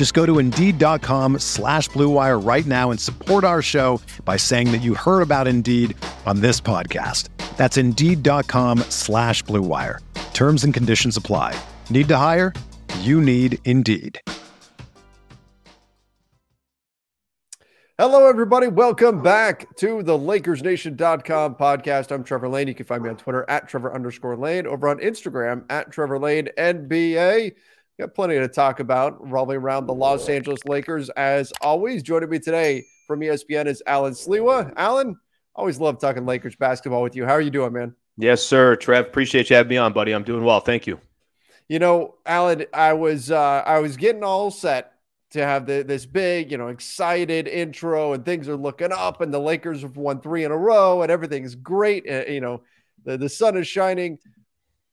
Just go to Indeed.com slash BlueWire right now and support our show by saying that you heard about Indeed on this podcast. That's Indeed.com slash BlueWire. Terms and conditions apply. Need to hire? You need Indeed. Hello, everybody. Welcome back to the LakersNation.com podcast. I'm Trevor Lane. You can find me on Twitter at Trevor underscore Lane, over on Instagram at Trevor Lane NBA. Got plenty to talk about revolving around the Los Angeles Lakers. As always, joining me today from ESPN is Allen Sliwa. Allen, always love talking Lakers basketball with you. How are you doing, man? Yes, sir. Trev, appreciate you having me on, buddy. I'm doing well. Thank you. You know, Allen, I was uh, I was getting all set to have the, this big, you know, excited intro, and things are looking up, and the Lakers have won three in a row, and everything's great. Uh, you know, the, the sun is shining.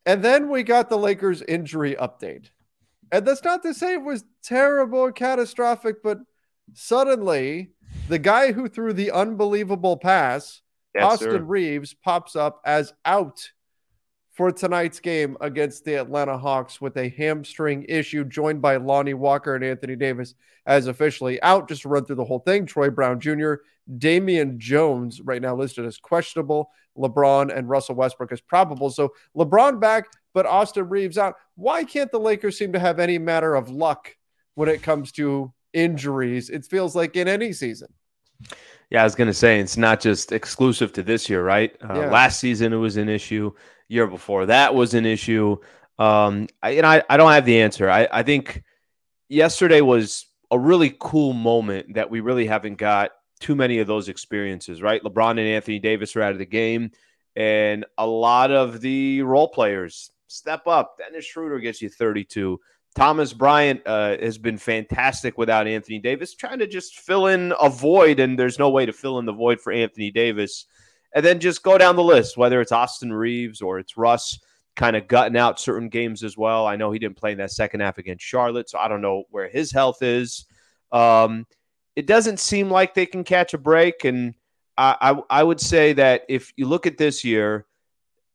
And then we got the Lakers injury update. And that's not to say it was terrible or catastrophic, but suddenly the guy who threw the unbelievable pass, yes, Austin sir. Reaves, pops up as out for tonight's game against the Atlanta Hawks with a hamstring issue, joined by Lonnie Walker and Anthony Davis as officially out. Just to run through the whole thing Troy Brown Jr., Damian Jones, right now listed as questionable, LeBron and Russell Westbrook as probable. So LeBron back, but Austin Reaves out. Why can't the Lakers seem to have any matter of luck when it comes to injuries? It feels like in any season. Yeah, I was going to say it's not just exclusive to this year, right? Uh, yeah. Last season it was an issue. Year before that was an issue. Um, I, and I, I don't have the answer. I, I think yesterday was a really cool moment that we really haven't got too many of those experiences, right? LeBron and Anthony Davis are out of the game, and a lot of the role players step up. Dennis Schroeder gets you 32. Thomas Bryant uh, has been fantastic without Anthony Davis, trying to just fill in a void, and there's no way to fill in the void for Anthony Davis. And then just go down the list, whether it's Austin Reaves or it's Russ kind of gutting out certain games as well. I know he didn't play in that second half against Charlotte, so I don't know where his health is. Um, it doesn't seem like they can catch a break. And I, I, I would say that if you look at this year,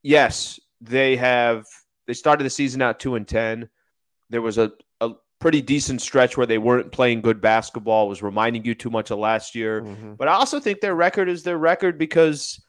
yes, they have they started the season out two and ten. There was a, a pretty decent stretch where they weren't playing good basketball, was reminding you too much of last year. Mm-hmm. But I also think their record is their record because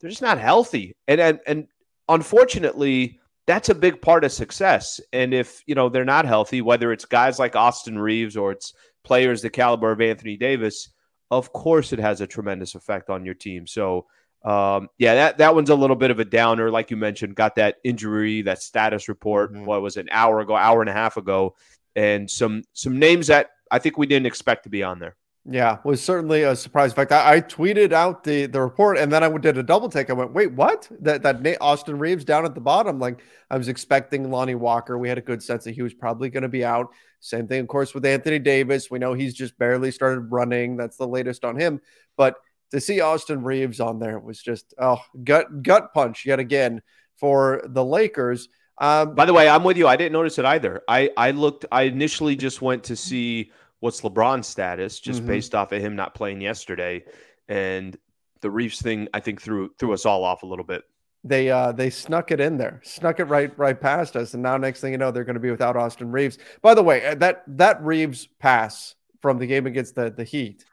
they're just not healthy. And and and unfortunately, that's a big part of success. And if you know they're not healthy, whether it's guys like Austin Reaves or it's players the caliber of Anthony Davis, of course it has a tremendous effect on your team. So um, yeah, that that one's a little bit of a downer, like you mentioned. Got that injury, that status report. Mm-hmm. What was it, an hour ago, hour and a half ago, and some some names that I think we didn't expect to be on there. Yeah, was certainly a surprise. In fact, I, I, tweeted out the the report, and then I did a double take. I went, "Wait, what? That that Nate Austin Reaves down at the bottom? Like I was expecting Lonnie Walker. We had a good sense that he was probably going to be out. Same thing, of course, with Anthony Davis. We know he's just barely started running. That's the latest on him. But to see Austin Reaves on there was just oh gut gut punch yet again for the Lakers. Um, By the way, I'm with you. I didn't notice it either. I I looked. I initially just went to see what's LeBron's status, just mm-hmm. based off of him not playing yesterday, and the Reaves thing. I think threw threw us all off a little bit. They uh they snuck it in there, snuck it right right past us, and now next thing you know, they're going to be without Austin Reaves. By the way, uh, that that Reaves pass from the game against the the Heat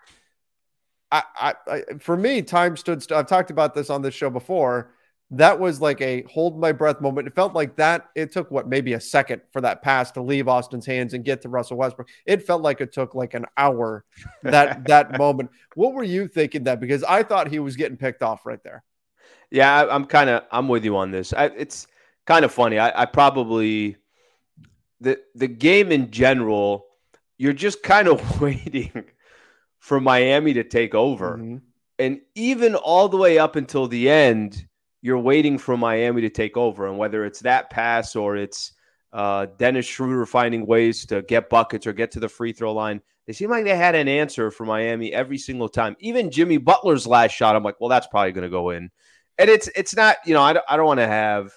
I, I, for me, time stood still. I've talked about this on this show before. That was like a hold my breath moment. It felt like that. It took what maybe a second for that pass to leave Austin's hands and get to Russell Westbrook. It felt like it took like an hour that that moment. What were you thinking that? Because I thought he was getting picked off right there. Yeah, I, am kind of I'm with you on this. I, it's kind of funny. I, I probably the the game in general, you're just kind of waiting for Miami to take over. Mm-hmm. And even all the way up until the end, you're waiting for Miami to take over. And whether it's that pass or it's uh, Dennis Schroeder finding ways to get buckets or get to the free throw line, they seem like they had an answer for Miami every single time. Even Jimmy Butler's last shot, I'm like, well, that's probably going to go in. And it's it's not, you know, I don't, I don't want to have,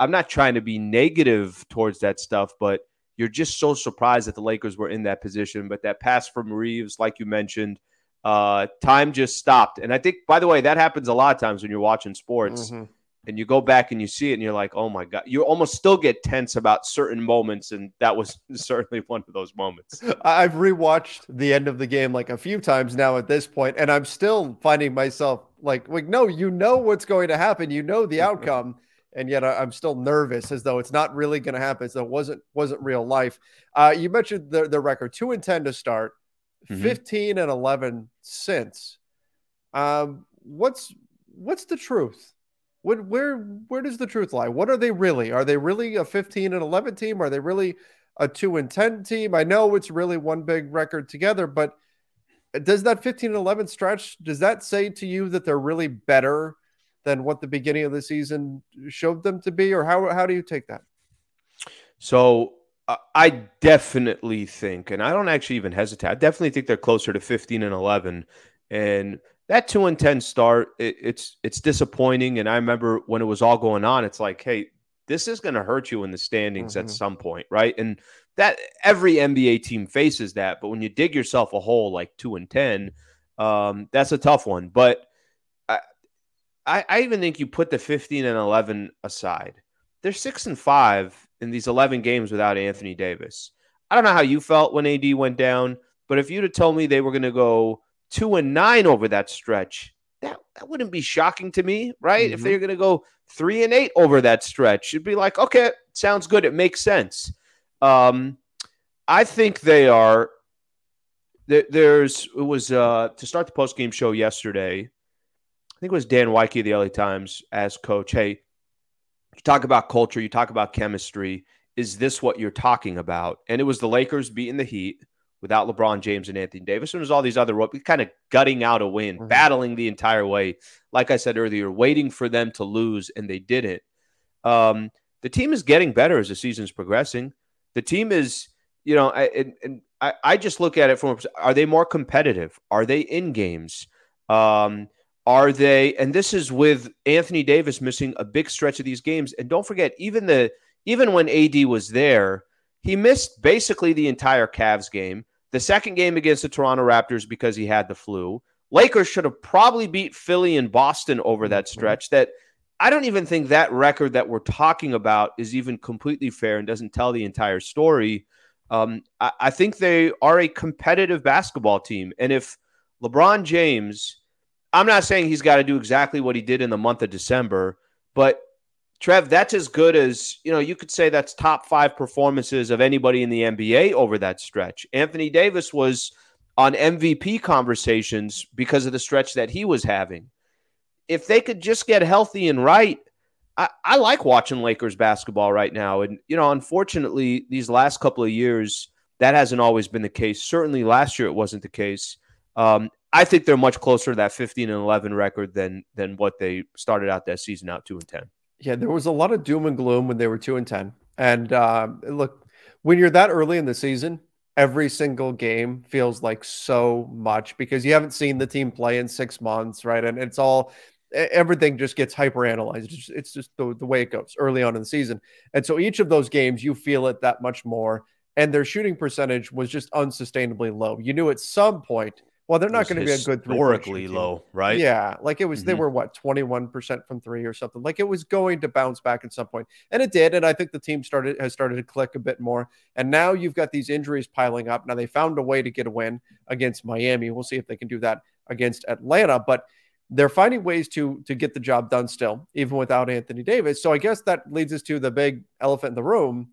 I'm not trying to be negative towards that stuff, but you're just so surprised that the Lakers were in that position. But that pass from Reaves, like you mentioned, uh, time just stopped. And I think, by the way, that happens a lot of times when you're watching sports. Mm-hmm and you go back and you see it and you're like, oh my God, you almost still get tense about certain moments. And that was certainly one of those moments. I've rewatched the end of the game like a few times now at this point, and I'm still finding myself like, like, no, you know what's going to happen, you know the outcome. And yet I'm still nervous as though it's not really going to happen. So it wasn't wasn't real life. Uh, you mentioned the, the record two and ten to start, mm-hmm. 15 and 11 since. Um, what's what's the truth? What, where where does the truth lie? What are they really? Are they really a 15 and 11 team? Are they really a 2 and 10 team? I know it's really one big record together, but does that 15 and 11 stretch does that say to you that they're really better than what the beginning of the season showed them to be or how how do you take that? So uh, I definitely think, and I don't actually even hesitate. I definitely think they're closer to 15 and 11. And that two and ten start, it, it's it's disappointing. And I remember when it was all going on, it's like, hey, this is going to hurt you in the standings mm-hmm. at some point, right? And that every NBA team faces that. But when you dig yourself a hole like two and ten, um, that's a tough one. But I, I even think you put the fifteen and eleven aside. They're six and five in these eleven games without Anthony Davis. I don't know how you felt when AD went down, but if you'd have told me they were going to go two and nine over that stretch, that, that wouldn't be shocking to me, right? Mm-hmm. If they're going to go three and eight over that stretch, you'd be like, okay, sounds good. It makes sense. Um, I think they are. there's it was uh, to start the post game show yesterday. I think it was Dan Woike of the LA Times as coach. Hey, you talk about culture, you talk about chemistry. Is this what you're talking about? And it was the Lakers beating the Heat without LeBron James and Anthony Davis. And there's all these other kind of gutting out a win, mm-hmm. battling the entire way. Like I said earlier, waiting for them to lose, and they didn't. Um, the team is getting better as the season's progressing. The team is, you know, I, and, and I, I just look at it from are they more competitive? Are they in games? Um, are they? And this is with Anthony Davis missing a big stretch of these games. And don't forget, even the even when AD was there, he missed basically the entire Cavs game. The second game against the Toronto Raptors because he had the flu. Lakers should have probably beat Philly and Boston over that mm-hmm. stretch. That I don't even think that record that we're talking about is even completely fair and doesn't tell the entire story. Um, I, I think they are a competitive basketball team. And if LeBron James, I'm not saying he's got to do exactly what he did in the month of December, but Trev, that's as good as, you know, you could say that's top five performances of anybody in the NBA over that stretch. Anthony Davis was on MVP conversations because of the stretch that he was having. If they could just get healthy and right, I, I like watching Lakers basketball right now. And, you know, unfortunately, these last couple of years, that hasn't always been the case. Certainly last year, it wasn't the case. Um, I think they're much closer to that 15 and 11 record than than what they started out that season out 2 and 10. Yeah, there was a lot of doom and gloom when they were two and ten. And uh, look, when you're that early in the season, every single game feels like so much because you haven't seen the team play in six months, right? And it's all everything just gets hyper analyzed. It's just, it's just the, the way it goes early on in the season. And so each of those games, you feel it that much more. And their shooting percentage was just unsustainably low. You knew at some point well, they're not going to be a good historically low, right? Yeah, like it was. Mm-hmm. They were what twenty one percent from three or something. Like it was going to bounce back at some point. point, and it did. And I think the team started has started to click a bit more. And now you've got these injuries piling up. Now they found a way to get a win against Miami. We'll see if they can do that against Atlanta, but they're finding ways to to get the job done still, even without Anthony Davis. So I guess that leads us to the big elephant in the room.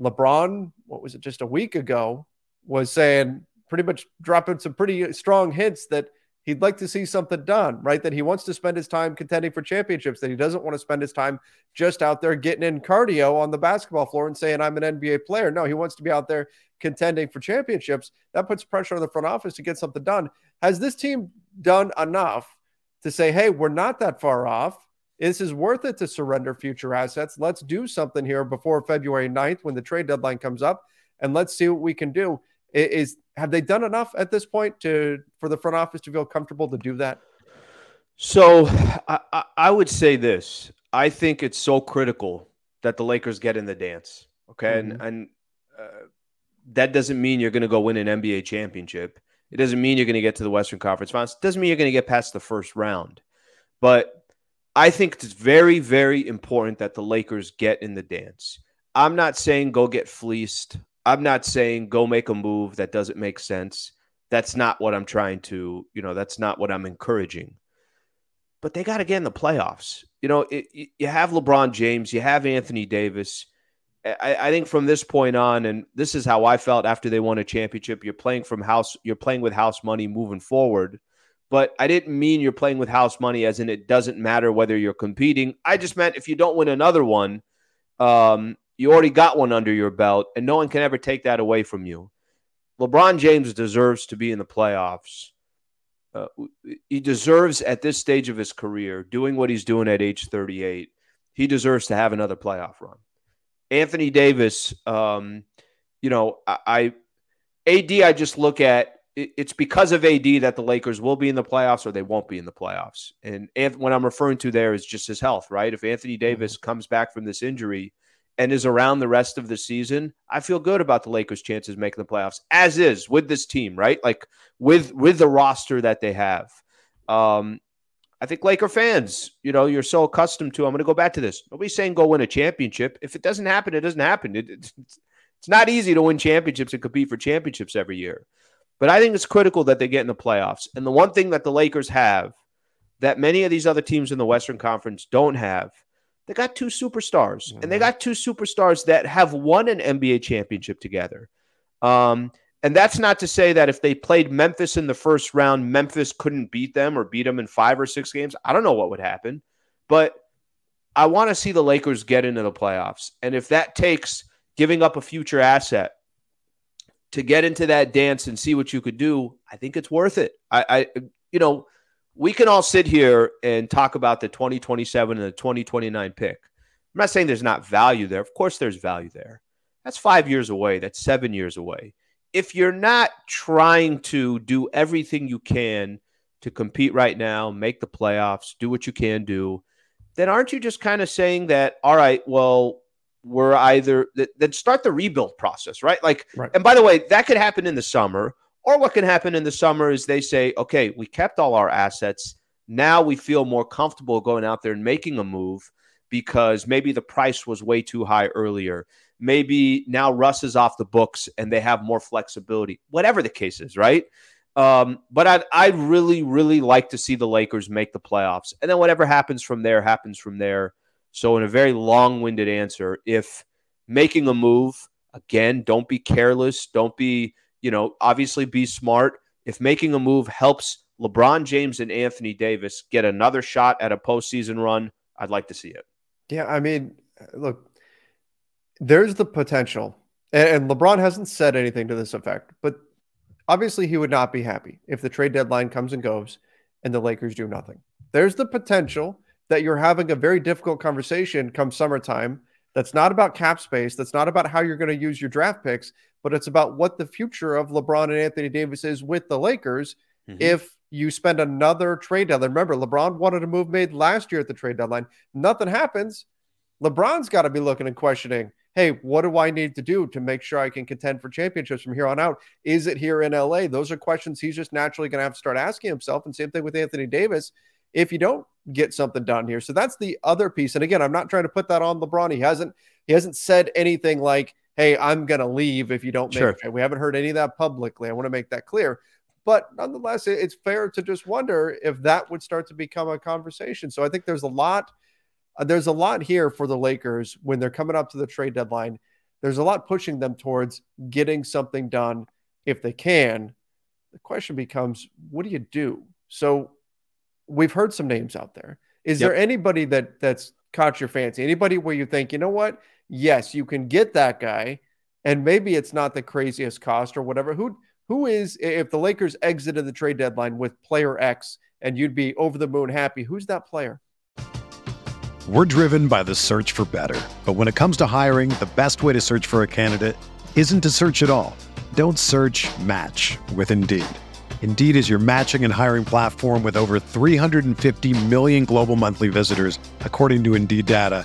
LeBron, what was it, just a week ago, was saying pretty much dropping some pretty strong hints that he'd like to see something done, right? That he wants to spend his time contending for championships, that he doesn't want to spend his time just out there getting in cardio on the basketball floor and saying, I'm an NBA player. No, he wants to be out there contending for championships. That puts pressure on the front office to get something done. Has this team done enough to say, hey, we're not that far off? This is worth it to surrender future assets. Let's do something here before February 9th when the trade deadline comes up and let's see what we can do. Is have they done enough at this point to for the front office to feel comfortable to do that? So I, I would say this. I think it's so critical that the Lakers get in the dance. Okay. Mm-hmm. And, and uh, that doesn't mean you're going to go win an NBA championship. It doesn't mean you're going to get to the Western Conference Finals. It doesn't mean you're going to get past the first round. But I think it's very, very important that the Lakers get in the dance. I'm not saying go get fleeced. I'm not saying go make a move that doesn't make sense. That's not what I'm trying to, you know, that's not what I'm encouraging. But they got to get in the playoffs. You know, it, you have LeBron James, you have Anthony Davis. I, I, think from this point on, and this is how I felt after they won a championship. You're playing from house, you're playing with house money moving forward. But I didn't mean you're playing with house money as in it doesn't matter whether you're competing. I just meant if you don't win another one, um, you already got one under your belt, and no one can ever take that away from you. LeBron James deserves to be in the playoffs. Uh, he deserves at this stage of his career, doing what he's doing at age 38, he deserves to have another playoff run. Anthony Davis, um, you know, I, I AD, I just look at it's because of AD that the Lakers will be in the playoffs or they won't be in the playoffs. And what I'm referring to there is just his health, right? If Anthony Davis mm-hmm. comes back from this injury, and is around the rest of the season, I feel good about the Lakers' chances making the playoffs, as is with this team, right? Like with with the roster that they have. Um, I think Laker fans, you know, you're so accustomed to. I'm going to go back to this. Nobody's saying go win a championship. If it doesn't happen, it doesn't happen. It, it's, it's not easy to win championships and compete for championships every year. But I think it's critical that they get in the playoffs. And the one thing that the Lakers have that many of these other teams in the Western Conference don't have they got two superstars, mm-hmm. and they mm-hmm. got two superstars that have won an NBA championship together. Um, and that's not to say that if they played Memphis in the first round, Memphis couldn't beat them or beat them in five or six games. I don't know what would happen, but I want to see the Lakers get into the playoffs. And if that takes giving up a future asset to get into that dance and see what you could do, I think it's worth it. I, I you know, we can all sit here and talk about the 2027 and the 2029 pick. I'm not saying there's not value there. Of course, there's value there. That's five years away. That's seven years away. If you're not trying to do everything you can to compete right now, make the playoffs, do what you can do, then aren't you just kind of saying that, all right, well, we're either then start the rebuild process, right? Like, right. and by the way, that could happen in the summer or what can happen in the summer is they say, okay, we kept all our assets. Now we feel more comfortable going out there and making a move because maybe the price was way too high earlier. Maybe now Russ is off the books and they have more flexibility, whatever the case is, right? Um, but I'd, I'd really, really like to see the Lakers make the playoffs. And then whatever happens from there happens from there. So, in a very long winded answer, if making a move, again, don't be careless, don't be you know, obviously be smart. If making a move helps LeBron James and Anthony Davis get another shot at a postseason run, I'd like to see it. Yeah, I mean, look, there's the potential, and LeBron hasn't said anything to this effect, but obviously he would not be happy if the trade deadline comes and goes and the Lakers do nothing. There's the potential that you're having a very difficult conversation come summertime that's not about cap space. That's not about how you're going to use your draft picks, but it's about what the future of LeBron and Anthony Davis is with the Lakers mm-hmm. if you spend another trade deadline. Remember, LeBron wanted a move made last year at the trade deadline. Nothing happens. LeBron's got to be looking and questioning, hey, what do I need to do to make sure I can contend for championships from here on out? Is it here in LA? Those are questions he's just naturally going to have to start asking himself. And same thing with Anthony Davis. If you don't get something done here. So that's the other piece. And again, I'm not trying to put that on LeBron. He hasn't he hasn't said anything like, "Hey, I'm going to leave if you don't make sure. it." We haven't heard any of that publicly. I want to make that clear. But nonetheless, it's fair to just wonder if that would start to become a conversation. So I think there's a lot uh, there's a lot here for the Lakers when they're coming up to the trade deadline. There's a lot pushing them towards getting something done if they can. The question becomes, what do you do? So we've heard some names out there. Is yep. there anybody that that's caught your fancy? Anybody where you think, you know what? Yes, you can get that guy, and maybe it's not the craziest cost or whatever. Who who is if the Lakers exited the trade deadline with player X and you'd be over the moon happy? Who's that player? We're driven by the search for better, but when it comes to hiring, the best way to search for a candidate isn't to search at all. Don't search. Match with Indeed. Indeed is your matching and hiring platform with over 350 million global monthly visitors, according to Indeed data,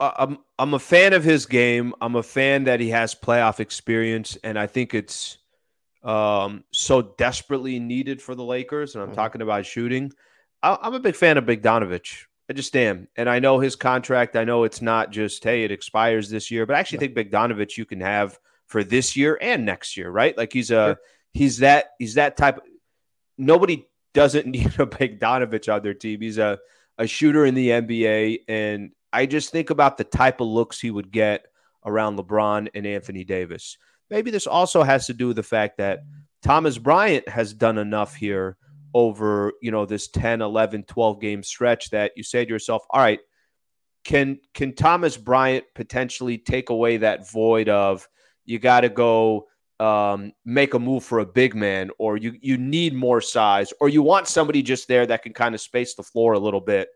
I'm I'm a fan of his game. I'm a fan that he has playoff experience, and I think it's um, so desperately needed for the Lakers. And I'm mm-hmm. talking about shooting. I, I'm a big fan of Bogdanovich. I just am, and I know his contract. I know it's not just hey, it expires this year, but I actually yeah. think Bogdanovich you can have for this year and next year, right? Like he's a sure. he's that he's that type. Of, nobody doesn't need a Bogdanovich on their team. He's a a shooter in the NBA, and I just think about the type of looks he would get around LeBron and Anthony Davis. Maybe this also has to do with the fact that Thomas Bryant has done enough here over, you know, this 10, 11, 12 game stretch that you say to yourself, all right, can can Thomas Bryant potentially take away that void of you got to go um, make a move for a big man, or you you need more size, or you want somebody just there that can kind of space the floor a little bit.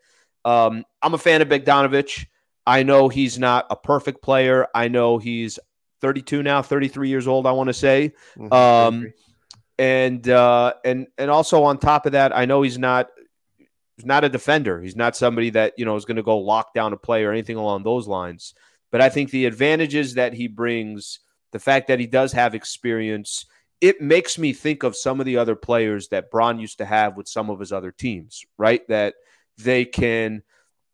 Um, I'm a fan of Bogdanovich. I know he's not a perfect player. I know he's 32 now, 33 years old. I want to say, mm-hmm. um, and uh, and and also on top of that, I know he's not he's not a defender. He's not somebody that you know is going to go lock down a play or anything along those lines. But I think the advantages that he brings, the fact that he does have experience, it makes me think of some of the other players that Bron used to have with some of his other teams. Right, that they can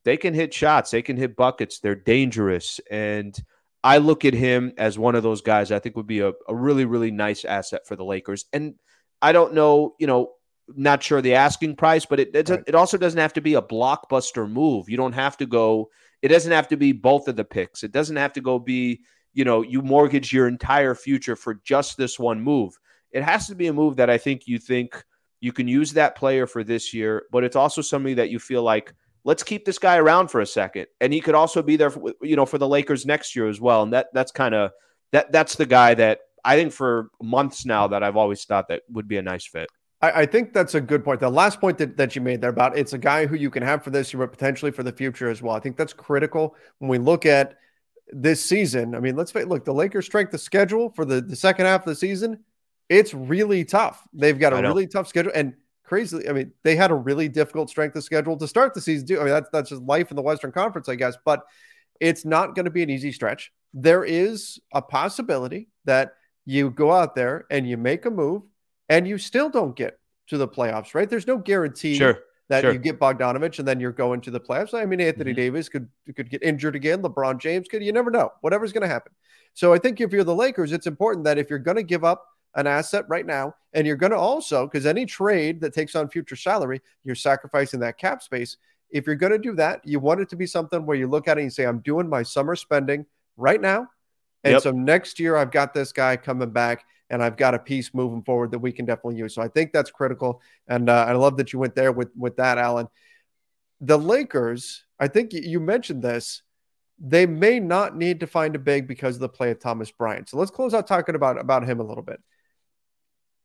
they can hit shots, they can hit buckets, they're dangerous. And I look at him as one of those guys I think would be a, a really, really nice asset for the Lakers. And I don't know, you know, not sure the asking price, but it right. it also doesn't have to be a blockbuster move. You don't have to go. It doesn't have to be both of the picks. It doesn't have to go be you know you mortgage your entire future for just this one move. It has to be a move that I think you think you can use that player for this year, but it's also somebody that you feel like let's keep this guy around for a second, and he could also be there, for, you know, for the Lakers next year as well. And that that's kind of that that's the guy that I think for months now that I've always thought that would be a nice fit. I, I think that's a good point. The last point that, that you made there about it's a guy who you can have for this year, but potentially for the future as well. I think that's critical when we look at this season. I mean, let's look the Lakers' strength of schedule for the, the second half of the season it's really tough. They've got a really tough schedule and crazy. I mean, they had a really difficult strength of schedule to start the season. Too. I mean, that's that's just life in the Western Conference, I guess. But it's not going to be an easy stretch. There is a possibility that you go out there and you make a move and you still don't get to the playoffs, right? There's no guarantee sure, that sure. you get Bogdanovich and then you're going to the playoffs. I mean, Anthony mm-hmm. Davis could could get injured again. LeBron James could. You never know. Whatever's going to happen. So I think if you're the Lakers, it's important that if you're going to give up an asset right now. And you're going to also, because any trade that takes on future salary, you're sacrificing that cap space. If you're going to do that, you want it to be something where you look at it and you say, I'm doing my summer spending right now. And yep. so next year, I've got this guy coming back and I've got a piece moving forward that we can definitely use. So I think that's critical. And uh, I love that you went there with, with that, Allen. The Lakers, I think you mentioned this they may not need to find a big because of the play of Thomas Bryant. So let's close out talking about, about him a little bit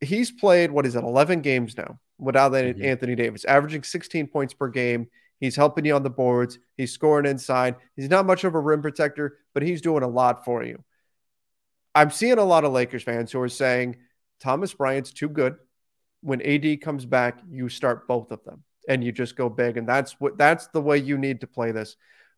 he's played what is it 11 games now without mm-hmm. Anthony Davis, averaging 16 points per game. He's helping you on the boards. He's scoring inside. He's not much of a rim protector, but he's doing a lot for you. I'm seeing a lot of Lakers fans who are saying Thomas Bryant's too good. When AD comes back, you start both of them and you just go big. And that's what that's the way you need to play this.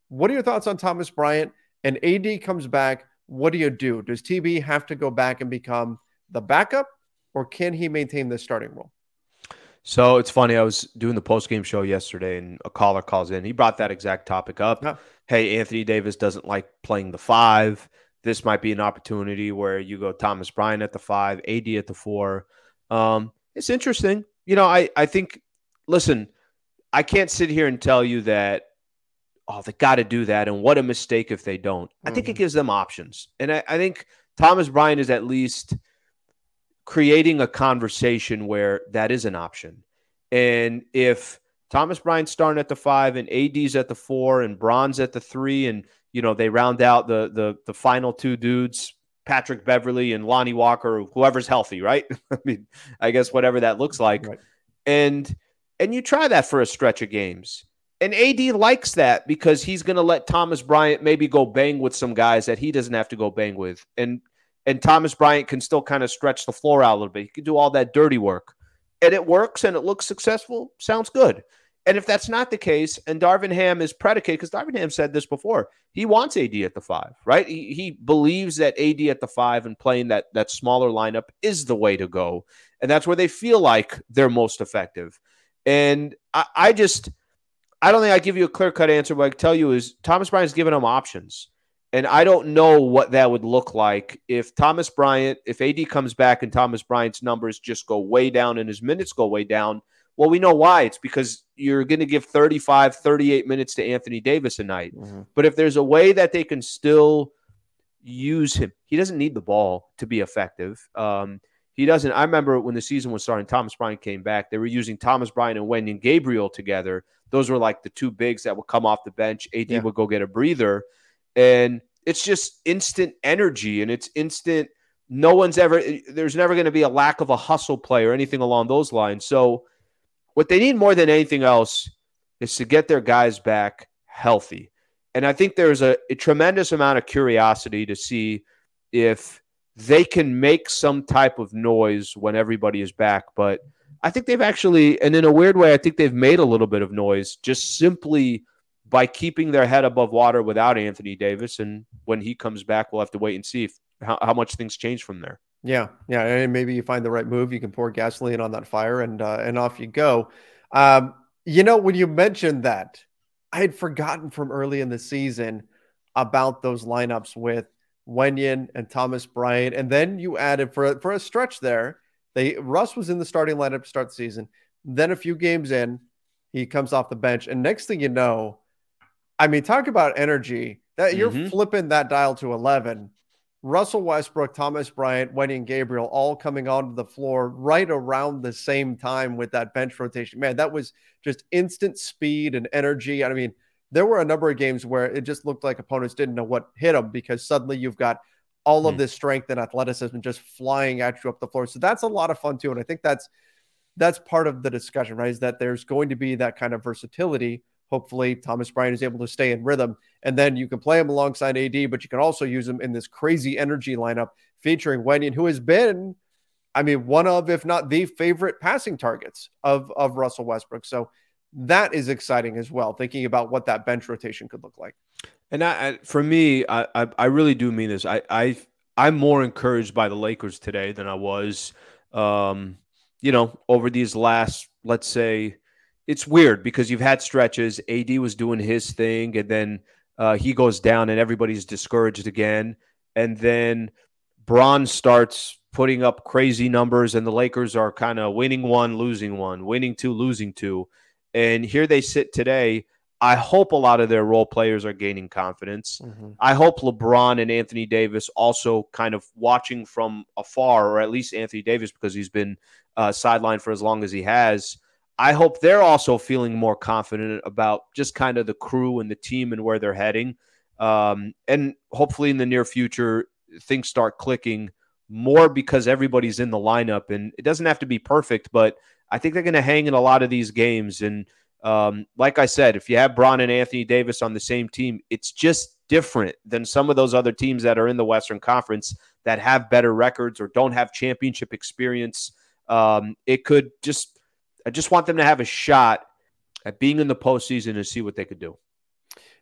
What are your thoughts on Thomas Bryant? And AD comes back. What do you do? Does TB have to go back and become the backup, or can he maintain the starting role? So it's funny. I was doing the post game show yesterday, and a caller calls in. He brought that exact topic up. Yeah. Hey, Anthony Davis doesn't like playing the five. This might be an opportunity where you go Thomas Bryant at the five, AD at the four. Um, it's interesting. You know, I I think. Listen, I can't sit here and tell you that. Oh, they got to do that, and what a mistake if they don't. Mm-hmm. I think it mm-hmm. gives them options, and I, I think Thomas Bryant is at least creating a conversation where that is an option. And if Thomas Bryant's starting at the five and AD's at the four and Bron's at the three, and you know they round out the the the final two dudes, Patrick Beverley and Lonnie Walker, whoever's healthy, right? I mean, I guess whatever that looks like. Right. And and you try that for a stretch of games. And AD likes that because he's going to let Thomas Bryant maybe go bang with some guys that he doesn't have to go bang with. And and Thomas Bryant can still kind of stretch the floor out a little bit. He can do all that dirty work. And it works and it looks successful. Sounds good. And if that's not the case, and Darvin Ham is predicated, because Darvin Ham said this before, he wants AD at the five, right? He, he believes that AD at the five and playing that that smaller lineup is the way to go. And that's where they feel like they're most effective. And I, I just I don't think I give you a clear cut answer. What I tell you is Thomas Bryant's giving them options. And I don't know what that would look like if Thomas Bryant, if AD comes back and Thomas Bryant's numbers just go way down and his minutes go way down. Well, we know why. It's because you're going to give 35, 38 minutes to Anthony Davis a night. Mm-hmm. But if there's a way that they can still use him, he doesn't need the ball to be effective. Um, he doesn't. I remember when the season was starting, Thomas Bryant came back. They were using Thomas Bryant and Wenyen Gabriel together. Those were like the two bigs that would come off the bench. AD yeah. would go get a breather and it's just instant energy and it's instant no one's ever there's never going to be a lack of a hustle play or anything along those lines. So what they need more than anything else is to get their guys back healthy. And i think there's a, a tremendous amount of curiosity to see if they can make some type of noise when everybody is back. But i think they've actually and in a weird way i think they've made a little bit of noise just simply by keeping their head above water without Anthony Davis. And when he comes back, we'll have to wait and see if, how, how much things change from there. Yeah, yeah, and maybe you find the right move. You can pour gasoline on that fire, and uh, and off you go. Um, you know, when you mentioned that, I had forgotten from early in the season about those lineups with Wenyen and Thomas Bryant, and then you added for for a stretch there. They Russ was in the starting lineup to start the season. Then a few games in, he comes off the bench, and next thing you know, I mean, talk about energy. That you're mm-hmm. flipping that dial to 11. Russell Westbrook, Thomas Bryant, Wenyen Gabriel all coming onto the floor right around the same time with that bench rotation. Man, that was just instant speed and energy. I mean, there were a number of games where it just looked like opponents didn't know what hit them because suddenly you've got all of this strength and athleticism just flying at you up the floor. So that's a lot of fun too. And I think that's that's part of the discussion, right? Is that there's going to be that kind of versatility Hopefully, Thomas Bryant is able to stay in rhythm. And then you can play him alongside AD, but you can also use him in this crazy energy lineup featuring Wenyen, who has been, I mean, one of, if not the favorite passing targets of, of Russell Westbrook. So that is exciting as well, thinking about what that bench rotation could look like. And I, for me, I, I, I really do mean this. I, I, I'm more encouraged by the Lakers today than I was, um, you know, over these last, let's say, it's weird because you've had stretches. AD was doing his thing, and then uh, he goes down, and everybody's discouraged again. And then Bron starts putting up crazy numbers, and the Lakers are kind of winning one, losing one, winning two, losing two. And here they sit today. I hope a lot of their role players are gaining confidence. Mm-hmm. I hope LeBron and Anthony Davis also kind of watching from afar, or at least Anthony Davis because he's been uh, sidelined for as long as he has I hope they're also feeling more confident about just kind of the crew and the team and where they're heading. Um, and hopefully in the near future, things start clicking more because everybody's in the lineup. And it doesn't have to be perfect, but I think they're going to hang in a lot of these games. And Um, like I said, if you have Bron and Anthony Davis on the same team, it's just different than some of those other teams that are in the Western Conference that have better records or don't have championship experience. Um, it could just, I just want them to have a shot at being in the postseason and see what they could do.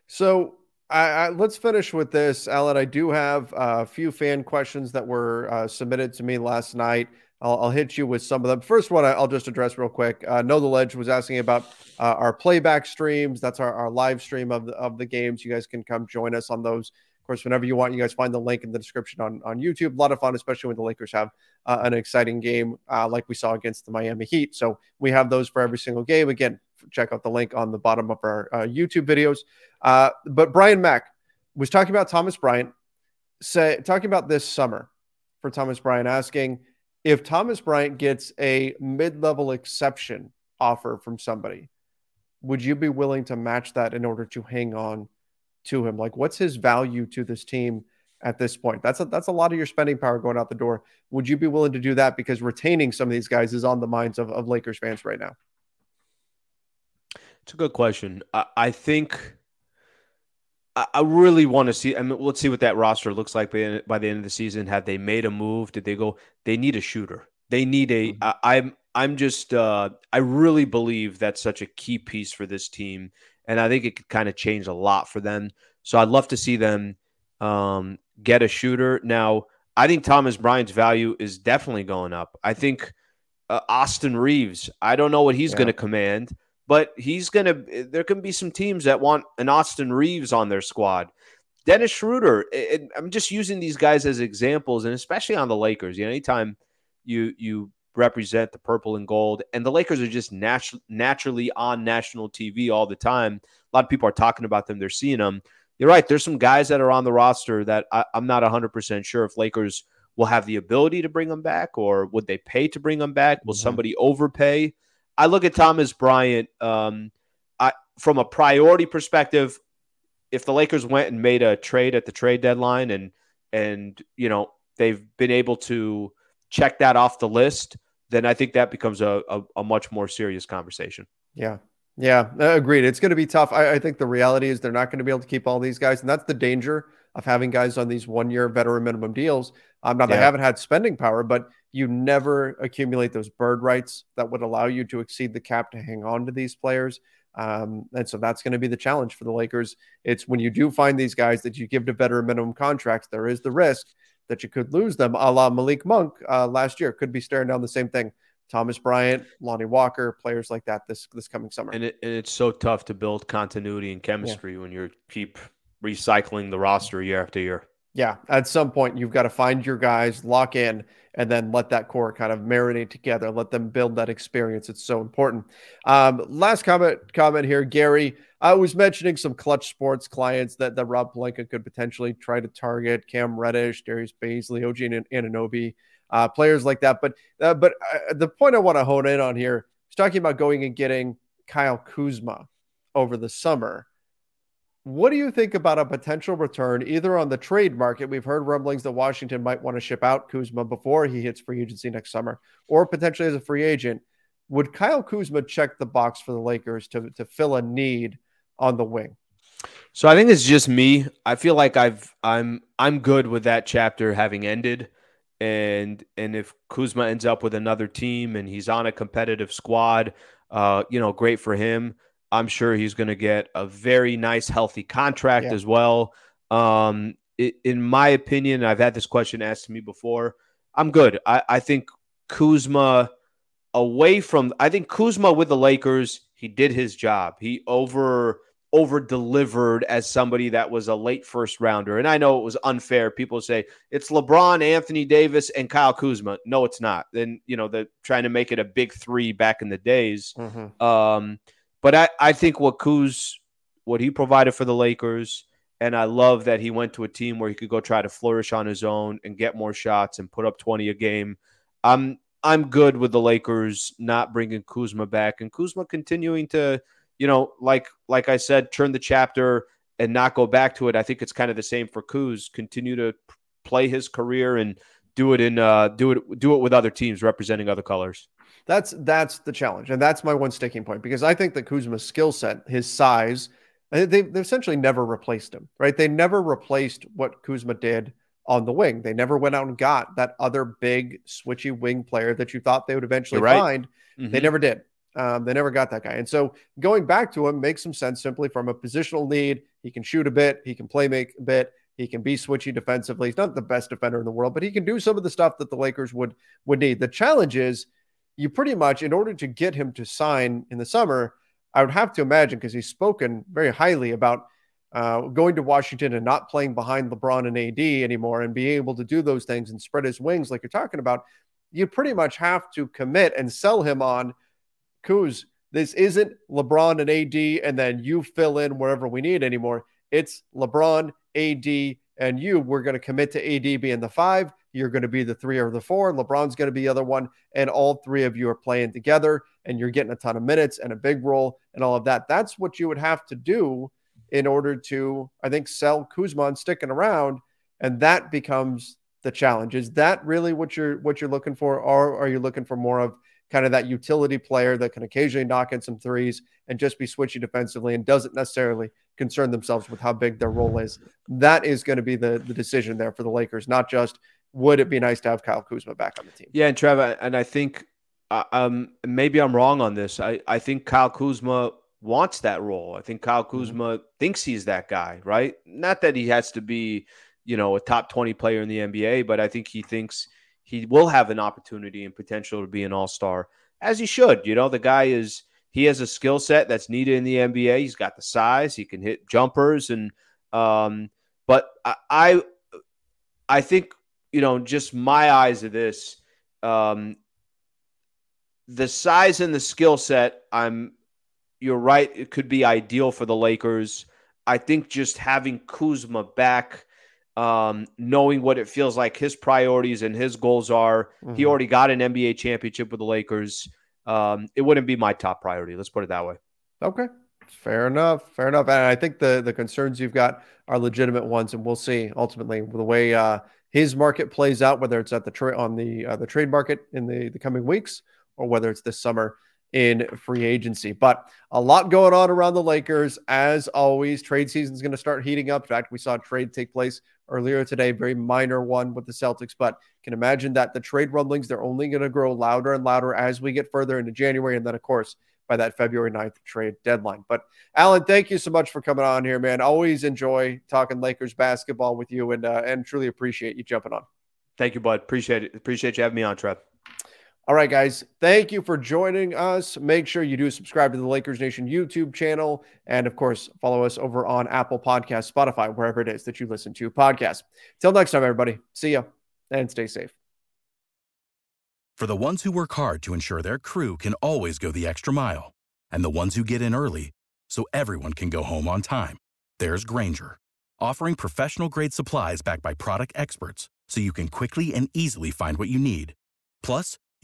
So I, I, let's finish with this, Allen. I do have a few fan questions that were uh, submitted to me last night. I'll, I'll, hit you with some of them. First one, I'll just address real quick. Uh, know the Ledge was asking about uh, our playback streams. That's our, our live stream of the, of the games. You guys can come join us on those. Of course, whenever you want, you guys find the link in the description on, on YouTube. A lot of fun, especially when the Lakers have uh, an exciting game uh, like we saw against the Miami Heat. So we have those for every single game. Again, check out the link on the bottom of our uh, YouTube videos. Uh, but Brian Mack was talking about Thomas Bryant, say talking about this summer for Thomas Bryant, asking if Thomas Bryant gets a mid-level exception offer from somebody, would you be willing to match that in order to hang on to him? Like, what's his value to this team at this point? That's a, that's a lot of your spending power going out the door. Would you be willing to do that because retaining some of these guys is on the minds of, of Lakers fans right now? It's a good question. I, I think I, I really want to see. I mean, let's see what that roster looks like by, by the end of the season. Have they made a move? Did they go? They need a shooter. They need a. Mm-hmm. I, I'm I'm just uh, I really believe that's such a key piece for this team, and I think it could kind of change a lot for them. So I'd love to see them um, get a shooter. Now I think Thomas Bryant's value is definitely going up. I think uh, Austin Reaves, I don't know what he's yeah. going to command but he's going to, there can be some teams that want an Austin Reaves on their squad. Dennis Schroeder, it, I'm just using these guys as examples, and especially on the Lakers. You know, anytime you you represent the purple and gold, and the Lakers are just natu- naturally on national TV all the time. A lot of people are talking about them; they're seeing them. You're right. There's some guys that are on the roster that I, I'm not 100 percent sure if Lakers will have the ability to bring them back, or would they pay to bring them back? Will mm-hmm. somebody overpay? I look at Thomas Bryant um, I, from a priority perspective. If the Lakers went and made a trade at the trade deadline, and and you know they've been able to check that off the list, then I think that becomes a, a, a much more serious conversation. Yeah, yeah, agreed. It's going to be tough. I, I, think the reality is they're not going to be able to keep all these guys, and that's the danger of having guys on these one-year veteran minimum deals. Um, now yeah. they haven't had spending power, but you never accumulate those bird rights that would allow you to exceed the cap to hang on to these players. Um, and so that's going to be the challenge for the Lakers. It's when you do find these guys that you give to veteran minimum contracts, there is the risk that you could lose them, a la Malik Monk uh, last year. Could be staring down the same thing. Thomas Bryant, Lonnie Walker, players like that this this coming summer. And, it, and it's so tough to build continuity and chemistry yeah. when you keep recycling the roster year after year. Yeah, at some point you've got to find your guys, lock in, and then let that core kind of marinate together. Let them build that experience. It's so important. Um, last comment comment here, Gary. I was mentioning some clutch sports clients that, that Rob Pelinka could potentially try to target Cam Reddish, Darius Bazley, OG and Anunoby, uh, players like that. But uh, but uh, the point I want to hone in on here is talking about going and getting Kyle Kuzma over the summer. What do you think about a potential return either on the trade market? We've heard rumblings that Washington might want to ship out Kuzma before he hits free agency next summer, or potentially as a free agent. Would Kyle Kuzma check the box for the Lakers to, to fill a need on the wing? So I think it's just me. I feel like I've I'm I'm good with that chapter having ended. And and if Kuzma ends up with another team and he's on a competitive squad, uh, you know, great for him. I'm sure he's going to get a very nice, healthy contract yeah. as well. Um, it, in my opinion, I've had this question asked to me before. I'm good. I, I think Kuzma away from. I think Kuzma with the Lakers, he did his job. He over over delivered as somebody that was a late first rounder. And I know it was unfair. People say it's LeBron, Anthony Davis, and Kyle Kuzma. No, it's not. Then you know they're trying to make it a big three back in the days. Mm-hmm. Um, but I, I think what Kuz, what he provided for the Lakers, and I love that he went to a team where he could go try to flourish on his own and get more shots and put up 20 a game. I'm I'm good with the Lakers not bringing Kuzma back and Kuzma continuing to, you know, like like I said, turn the chapter and not go back to it. I think it's kind of the same for Kuz. Continue to play his career and do it in uh, do it do it with other teams representing other colors. That's that's the challenge, and that's my one sticking point because I think that Kuzma's skill set, his size, they they essentially never replaced him. Right? They never replaced what Kuzma did on the wing. They never went out and got that other big switchy wing player that you thought they would eventually right. find. Mm-hmm. They never did. Um, they never got that guy. And so going back to him makes some sense simply from a positional need. He can shoot a bit, he can play make a bit, he can be switchy defensively. He's not the best defender in the world, but he can do some of the stuff that the Lakers would would need. The challenge is you pretty much, in order to get him to sign in the summer, I would have to imagine because he's spoken very highly about uh, going to Washington and not playing behind LeBron and AD anymore and being able to do those things and spread his wings like you're talking about. You pretty much have to commit and sell him on Kuz. This isn't LeBron and AD, and then you fill in wherever we need anymore. It's LeBron, AD, and you. We're going to commit to AD being the five. You're going to be the three or the four. LeBron's going to be the other one. And all three of you are playing together and you're getting a ton of minutes and a big role and all of that. That's what you would have to do in order to, I think, sell Kuzma and sticking around. And that becomes the challenge. Is that really what you're what you're looking for? Or are you looking for more of kind of that utility player that can occasionally knock in some threes and just be switchy defensively and doesn't necessarily concern themselves with how big their role is. That is going to be the, the decision there for the Lakers, not just would it be nice to have Kyle Kuzma back on the team. Yeah, and Trevor, and I think uh, um, maybe I'm wrong on this. I, I think Kyle Kuzma wants that role. I think Kyle mm-hmm. Kuzma mm-hmm. thinks he's that guy, right? Not that he has to be, you know, a top 20 player in the NBA, but I think he thinks – he will have an opportunity and potential to be an all star, as he should. You know, the guy is he has a skill set that's needed in the NBA. He's got the size, he can hit jumpers, and um, but I, I, I think you know, just my eyes of this, um, the size and the skill set. I'm, you're right. It could be ideal for the Lakers. I think just having Kuzma back um, knowing what it feels like his priorities and his goals are. Mm-hmm. He already got an NBA championship with the Lakers. Um, it wouldn't be my top priority. Let's put it that way. Okay. Fair enough. Fair enough. And I think the the concerns you've got are legitimate ones, and we'll see ultimately the way uh, his market plays out, whether it's at the trade on the uh, the trade market in the the coming weeks or whether it's this summer in free agency. But a lot going on around the Lakers. As always, trade season is going to start heating up. In fact, we saw a trade take place earlier today, very minor one with the Celtics, but can imagine that the trade rumblings, they're only going to grow louder and louder as we get further into January. And then, of course, by that February 9th trade deadline. But Allen, thank you so much for coming on here, man. Always enjoy talking Lakers basketball with you and, uh, and truly appreciate you jumping on. Thank you, bud. Appreciate it. Appreciate you having me on, Trev. All right, guys. Thank you for joining us. Make sure you do subscribe to the Lakers Nation YouTube channel. And of course, follow us over on Apple Podcasts, Spotify, wherever it is that you listen to podcasts. Till next time, everybody. See ya and stay safe. For the ones who work hard to ensure their crew can always go the extra mile, and the ones who get in early so everyone can go home on time, there's Grainger, offering professional grade supplies backed by product experts so you can quickly and easily find what you need. Plus,